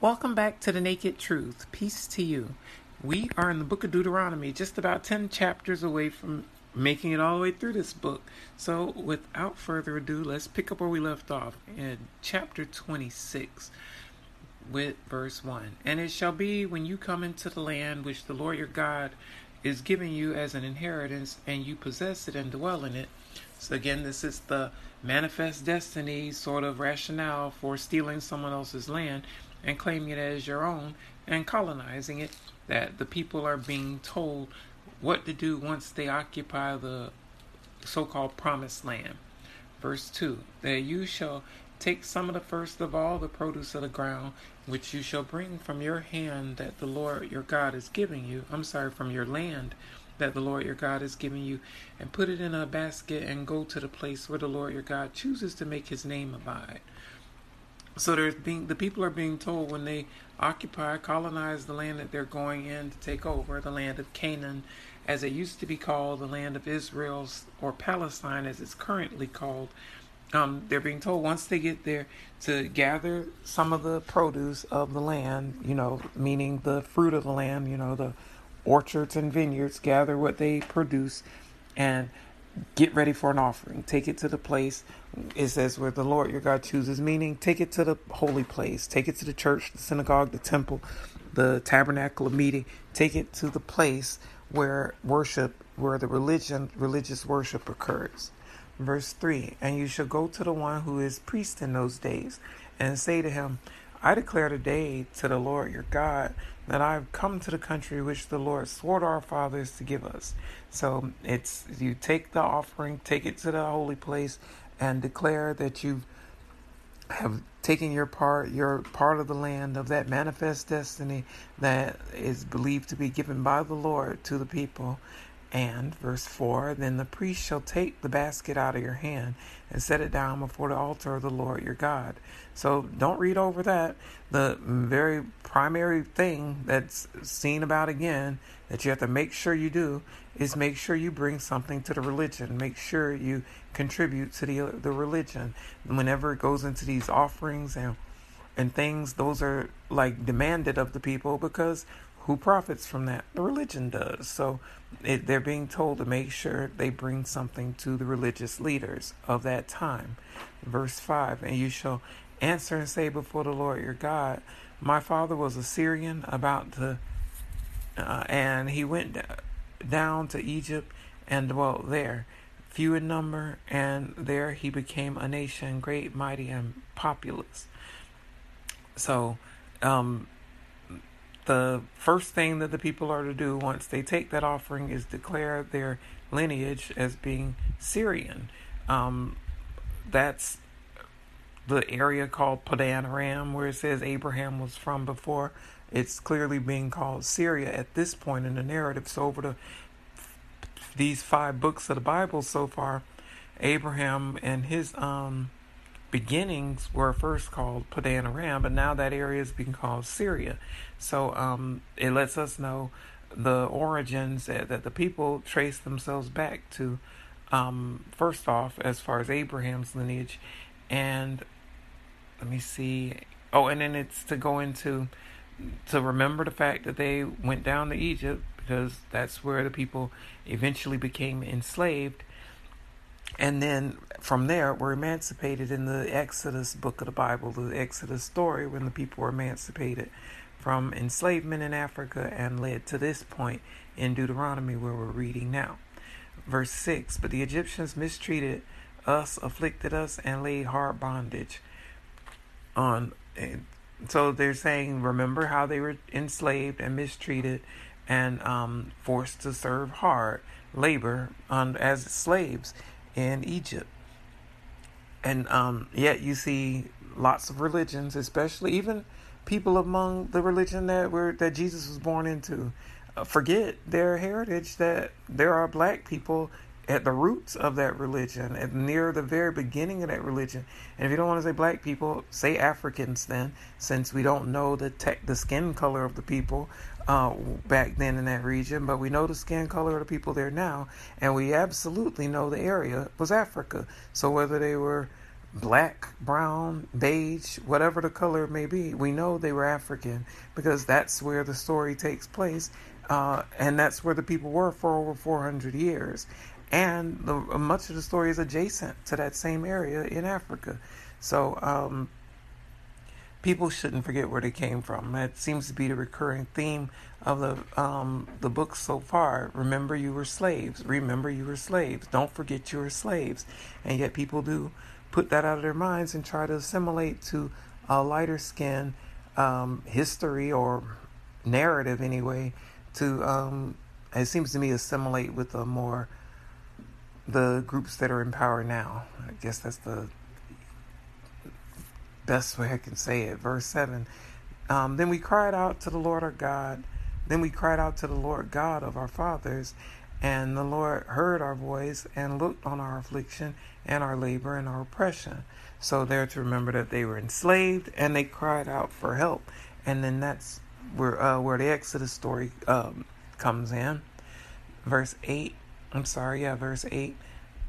Welcome back to the Naked Truth. Peace to you. We are in the book of Deuteronomy, just about 10 chapters away from making it all the way through this book. So, without further ado, let's pick up where we left off in chapter 26 with verse 1. And it shall be when you come into the land which the Lord your God is giving you as an inheritance, and you possess it and dwell in it. So, again, this is the manifest destiny sort of rationale for stealing someone else's land and claiming it as your own and colonizing it, that the people are being told what to do once they occupy the so called promised land. Verse 2 That you shall take some of the first of all the produce of the ground, which you shall bring from your hand that the Lord your God is giving you. I'm sorry, from your land that the Lord your God is giving you, and put it in a basket and go to the place where the Lord your God chooses to make his name abide. So there's being the people are being told when they occupy, colonize the land that they're going in to take over, the land of Canaan, as it used to be called, the land of Israel or Palestine as it's currently called. Um, they're being told once they get there to gather some of the produce of the land, you know, meaning the fruit of the land, you know, the orchards and vineyards, gather what they produce and get ready for an offering. Take it to the place, it says, where the Lord your God chooses, meaning take it to the holy place, take it to the church, the synagogue, the temple, the tabernacle of meeting, take it to the place where worship, where the religion, religious worship occurs. Verse 3 And you shall go to the one who is priest in those days, and say to him, I declare today to the Lord your God that I've come to the country which the Lord swore to our fathers to give us. So it's you take the offering, take it to the holy place, and declare that you have taken your part, your part of the land of that manifest destiny that is believed to be given by the Lord to the people. And, verse 4 Then the priest shall take the basket out of your hand and set it down before the altar of the Lord your God. So don't read over that. The very primary thing that's seen about again that you have to make sure you do is make sure you bring something to the religion. Make sure you contribute to the the religion. Whenever it goes into these offerings and and things, those are like demanded of the people because who profits from that? The religion does. So it, they're being told to make sure they bring something to the religious leaders of that time. Verse 5 And you shall answer and say before the Lord your God, My father was a Syrian about to, uh, and he went down to Egypt and dwelt there, few in number, and there he became a nation great, mighty, and populous. So, um, the first thing that the people are to do once they take that offering is declare their lineage as being Syrian. Um, that's the area called Padan Aram, where it says Abraham was from before. It's clearly being called Syria at this point in the narrative. So over the these five books of the Bible so far, Abraham and his um, beginnings were first called Padan Aram, but now that area is being called Syria. So um, it lets us know the origins that, that the people trace themselves back to. Um, first off, as far as Abraham's lineage, and let me see. Oh, and then it's to go into to remember the fact that they went down to Egypt because that's where the people eventually became enslaved and then from there, we're emancipated in the Exodus book of the Bible, the Exodus story, when the people were emancipated from enslavement in Africa and led to this point in Deuteronomy where we're reading now. Verse 6 But the Egyptians mistreated us, afflicted us, and laid hard bondage on. So they're saying, remember how they were enslaved and mistreated and um, forced to serve hard labor on, as slaves in Egypt. And um, yet you see lots of religions, especially even people among the religion that were that Jesus was born into, uh, forget their heritage. That there are black people at the roots of that religion, and near the very beginning of that religion. And if you don't want to say black people, say Africans then, since we don't know the tech, the skin color of the people uh, back then in that region, but we know the skin color of the people there now, and we absolutely know the area was Africa. So whether they were black, brown, beige, whatever the color may be. We know they were African because that's where the story takes place, uh, and that's where the people were for over 400 years. And the, much of the story is adjacent to that same area in Africa. So um, people shouldn't forget where they came from. That seems to be the recurring theme of the um, the book so far. Remember, you were slaves. Remember, you were slaves. Don't forget you were slaves. And yet, people do put that out of their minds and try to assimilate to a lighter skin um, history or narrative anyway. To um, it seems to me assimilate with a more the groups that are in power now. I guess that's the best way I can say it. Verse 7 um, Then we cried out to the Lord our God. Then we cried out to the Lord God of our fathers, and the Lord heard our voice and looked on our affliction and our labor and our oppression. So they're to remember that they were enslaved and they cried out for help. And then that's where uh, where the Exodus story um, comes in. Verse 8. I'm sorry, yeah, verse 8.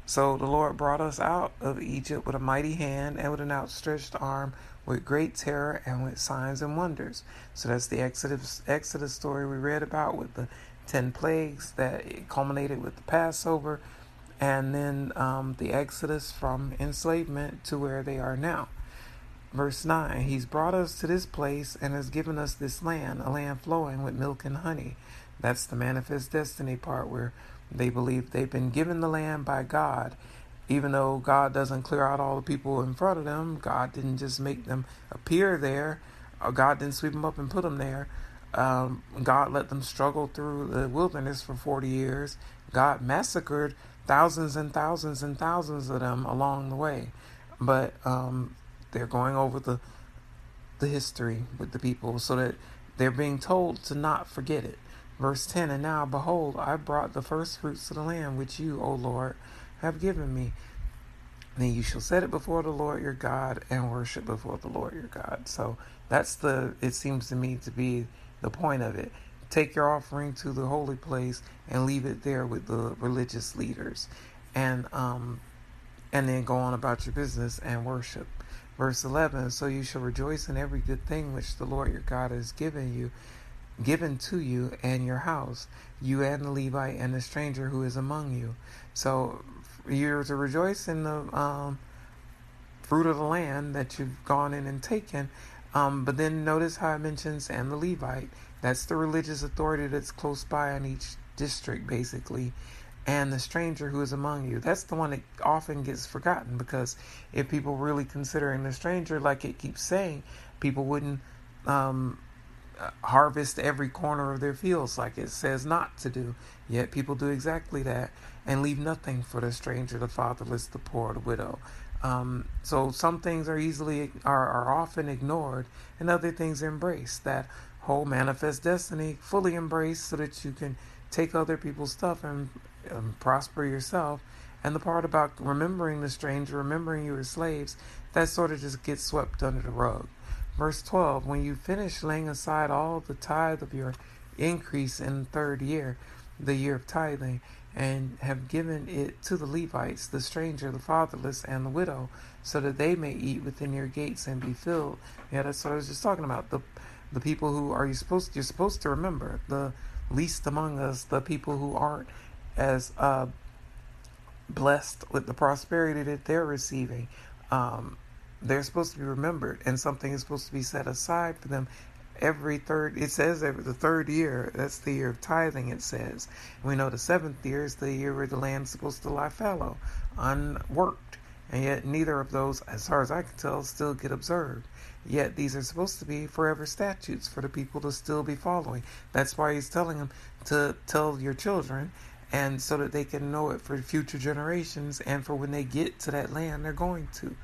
So the Lord brought us out of Egypt with a mighty hand and with an outstretched arm, with great terror and with signs and wonders. So that's the Exodus Exodus story we read about with the ten plagues that culminated with the Passover, and then um, the Exodus from enslavement to where they are now. Verse 9 He's brought us to this place and has given us this land, a land flowing with milk and honey. That's the manifest destiny part where they believe they've been given the land by God. Even though God doesn't clear out all the people in front of them, God didn't just make them appear there, or God didn't sweep them up and put them there. Um, God let them struggle through the wilderness for 40 years. God massacred thousands and thousands and thousands of them along the way. But um, they're going over the the history with the people so that they're being told to not forget it. Verse 10 And now, behold, I brought the first fruits of the land which you, O Lord, have given me. Then you shall set it before the Lord your God and worship before the Lord your God. So that's the, it seems to me to be the point of it. Take your offering to the holy place and leave it there with the religious leaders. And, um, and then go on about your business and worship. Verse 11 So you shall rejoice in every good thing which the Lord your God has given you given to you and your house, you and the Levite and the stranger who is among you. So you're to rejoice in the um, fruit of the land that you've gone in and taken. Um, but then notice how it mentions and the Levite. That's the religious authority that's close by in each district, basically. And the stranger who is among you. That's the one that often gets forgotten because if people really considering the stranger, like it keeps saying, people wouldn't um, harvest every corner of their fields like it says not to do. Yet people do exactly that and leave nothing for the stranger, the fatherless, the poor, the widow. Um, so some things are easily are, are often ignored and other things embraced. That whole manifest destiny fully embraced so that you can take other people's stuff and, and prosper yourself. And the part about remembering the stranger, remembering you were slaves, that sort of just gets swept under the rug. Verse 12 When you finish laying aside all the tithe of your increase in the third year, the year of tithing, and have given it to the Levites, the stranger, the fatherless, and the widow, so that they may eat within your gates and be filled. Yeah, that's what I was just talking about. The the people who are you supposed you're supposed to remember the least among us, the people who aren't as uh, blessed with the prosperity that they're receiving. Um, they're supposed to be remembered and something is supposed to be set aside for them every third it says every the third year that's the year of tithing it says. We know the seventh year is the year where the land's supposed to lie fallow unworked and yet neither of those as far as i can tell still get observed. Yet these are supposed to be forever statutes for the people to still be following. That's why he's telling them to tell your children and so that they can know it for future generations and for when they get to that land they're going to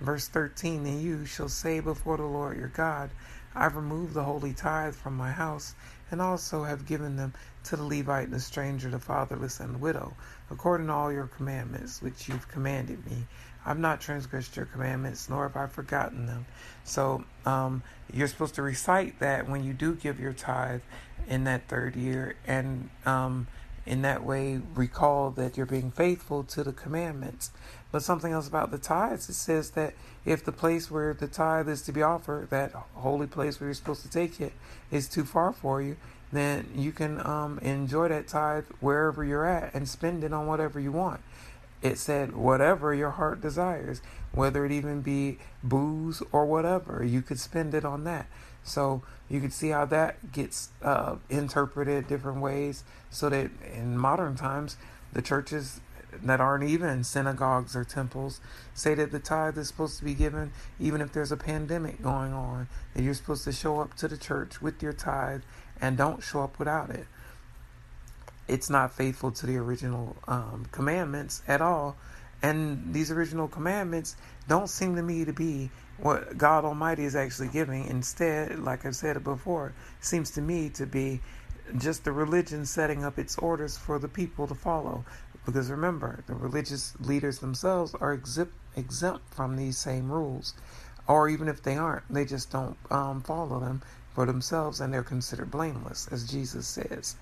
Verse 13 And you shall say before the Lord your God, I've removed the holy tithe from my house, and also have given them to the Levite, and the stranger, the fatherless, and the widow, according to all your commandments which you've commanded me. I've not transgressed your commandments, nor have I forgotten them. So um, you're supposed to recite that when you do give your tithe in that third year, and um, in that way recall that you're being faithful to the commandments But something else about the tithes, it says that if the place where the tithe is to be offered, that holy place where you're supposed to take it, is too far for you, then you can um, enjoy that tithe wherever you're at and spend it on whatever you want. It said, whatever your heart desires, whether it even be booze or whatever, you could spend it on that. So you can see how that gets uh, interpreted different ways. So that in modern times, the churches that aren't even synagogues or temples say that the tithe is supposed to be given even if there's a pandemic going on, that you're supposed to show up to the church with your tithe and don't show up without it. It's not faithful to the original um, commandments at all. And these original commandments don't seem to me to be what God Almighty is actually giving. Instead, like I've said it before, seems to me to be just the religion setting up its orders for the people to follow. Because remember, the religious leaders themselves are exempt, exempt from these same rules. Or even if they aren't, they just don't um, follow them for themselves and they're considered blameless, as Jesus says.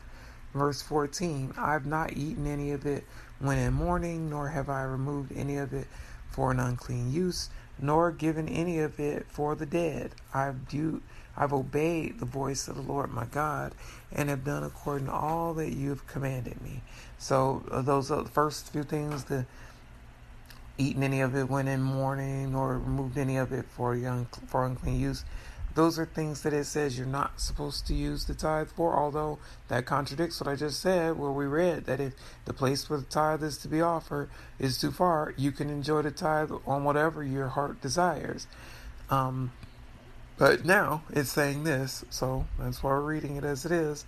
Verse 14 I have not eaten any of it when in mourning, nor have I removed any of it for an unclean use, nor given any of it for the dead. I've due, I've obeyed the voice of the Lord my God, and have done according to all that you have commanded me. So uh, those are the first few things: the eaten any of it when in mourning, or removed any of it for young for unclean use. Those are things that it says you're not supposed to use the tithe for, although that contradicts what I just said, where we read that if the place where the tithe is to be offered is too far, you can enjoy the tithe on whatever your heart desires. Um, but now it's saying this, so that's why we're reading it as it is.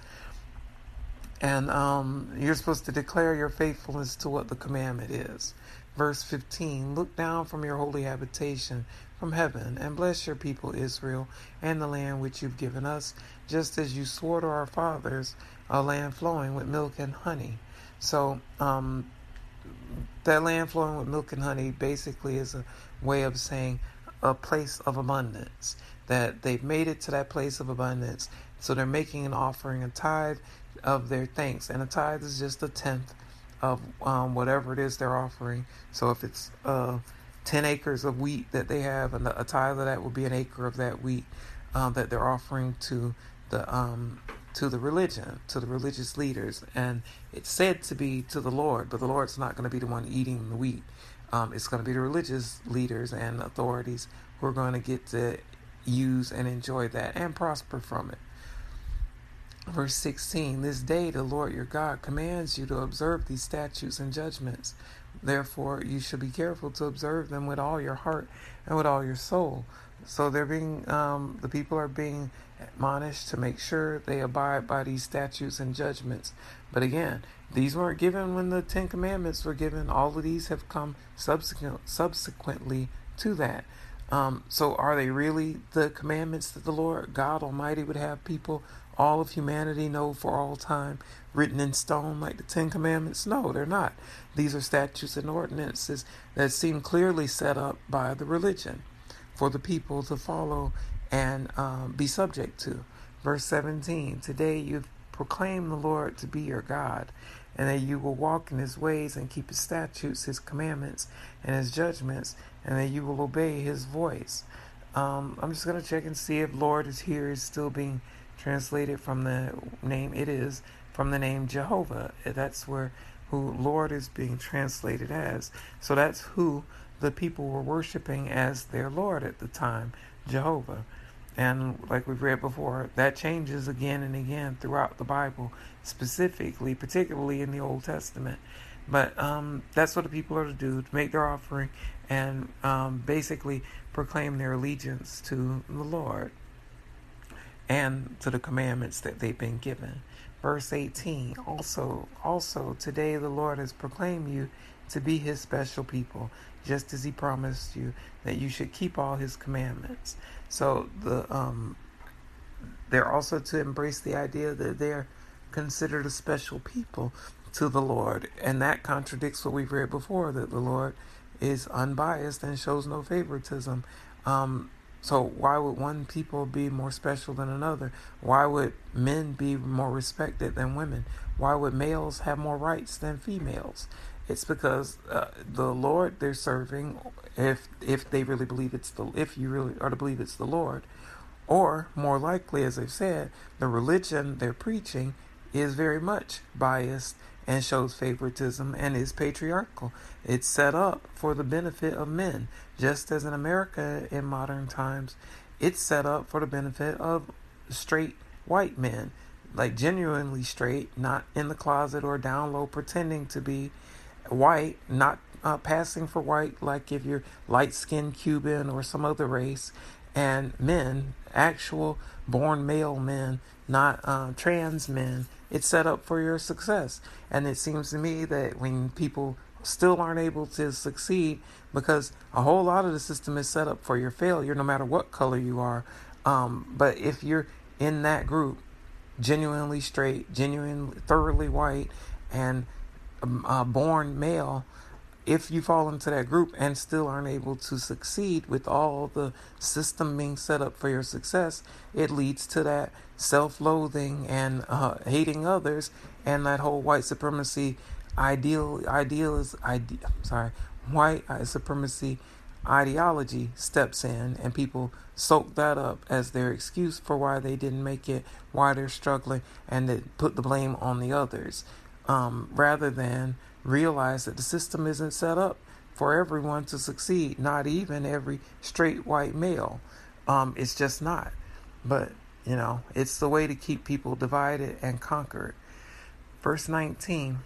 And um, you're supposed to declare your faithfulness to what the commandment is. Verse 15 Look down from your holy habitation from heaven and bless your people Israel and the land which you've given us, just as you swore to our fathers, a land flowing with milk and honey. So, um, that land flowing with milk and honey basically is a way of saying a place of abundance. That they've made it to that place of abundance. So they're making an offering, a tithe of their thanks. And a tithe is just a tenth of um, whatever it is they're offering. So if it's uh, 10 acres of wheat that they have, and a tithe of that will be an acre of that wheat um, that they're offering to the um, to the religion, to the religious leaders, and it's said to be to the Lord, but the Lord's not going to be the one eating the wheat. Um, it's going to be the religious leaders and authorities who are going to get to use and enjoy that and prosper from it. Verse 16 This day the Lord your God commands you to observe these statutes and judgments. Therefore, you should be careful to observe them with all your heart and with all your soul. So they're being, um, the people are being admonished to make sure they abide by these statutes and judgments. But again, these weren't given when the Ten Commandments were given. All of these have come subsequent, subsequently to that. Um, so are they really the commandments that the Lord God Almighty would have people all of humanity know for all time, written in stone like the Ten Commandments? No, they're not. These are statutes and ordinances that seem clearly set up by the religion for the people to follow and um, be subject to. Verse 17 Today you've proclaimed the Lord to be your God, and that you will walk in his ways and keep his statutes, his commandments, and his judgments, and that you will obey his voice. Um, I'm just going to check and see if Lord is here is still being translated from the name it is from the name Jehovah. That's where who Lord is being translated as. So that's who the people were worshiping as their Lord at the time, Jehovah. And like we've read before, that changes again and again throughout the Bible, specifically, particularly in the Old Testament. But um, that's what the people are to do to make their offering and um, basically proclaim their allegiance to the Lord and to the commandments that they've been given. Verse 18 also also today the Lord has proclaimed you to be his special people just as he promised you that you should keep all his commandments. So the um they're also to embrace the idea that they're considered a special people to the Lord and that contradicts what we've read before that the Lord is unbiased and shows no favoritism. Um, so why would one people be more special than another? Why would men be more respected than women? Why would males have more rights than females? It's because uh, the Lord they're serving, if if they really believe it's the if you really are to believe it's the Lord, or more likely, as I've said, the religion they're preaching is very much biased and shows favoritism and is patriarchal. It's set up for the benefit of men, just as in America in modern times, it's set up for the benefit of straight white men, like genuinely straight, not in the closet or down low pretending to be white, not uh, passing for white, like if you're light skinned Cuban or some other race, and men, actual born male men, not uh, trans men. It's set up for your success. And it seems to me that when people still aren't able to succeed because a whole lot of the system is set up for your failure no matter what color you are. Um, but if you're in that group, genuinely straight, genuinely thoroughly white, and um, uh, born male, if you fall into that group and still aren't able to succeed with all the system being set up for your success, it leads to that self loathing and uh, hating others and that whole white supremacy ideal ideal is ide- sorry white supremacy ideology steps in and people soak that up as their excuse for why they didn't make it why they're struggling and they put the blame on the others. Um, rather than realize that the system isn't set up for everyone to succeed, not even every straight white male. Um, it's just not. But, you know, it's the way to keep people divided and conquered. Verse 19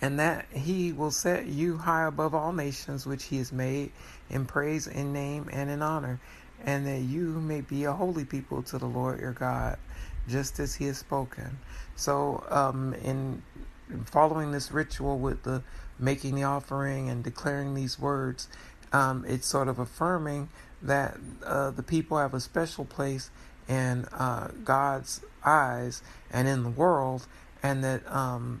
And that he will set you high above all nations which he has made in praise, in name, and in honor, and that you may be a holy people to the Lord your God, just as he has spoken. So, um, in following this ritual with the making the offering and declaring these words, um, it's sort of affirming that uh, the people have a special place in uh, God's eyes and in the world, and that um,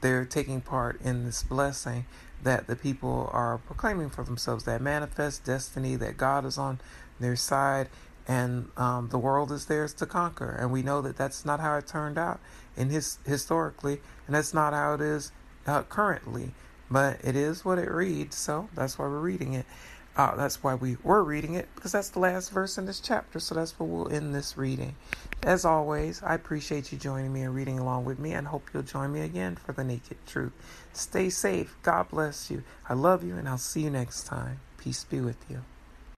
they're taking part in this blessing that the people are proclaiming for themselves that manifest destiny, that God is on their side, and um, the world is theirs to conquer. And we know that that's not how it turned out in his historically, and that's not how it is uh, currently. But it is what it reads, so that's why we're reading it. Uh, that's why we were reading it because that's the last verse in this chapter. So that's where we'll end this reading. As always, I appreciate you joining me and reading along with me, and hope you'll join me again for the naked truth. Stay safe. God bless you. I love you, and I'll see you next time. Peace be with you.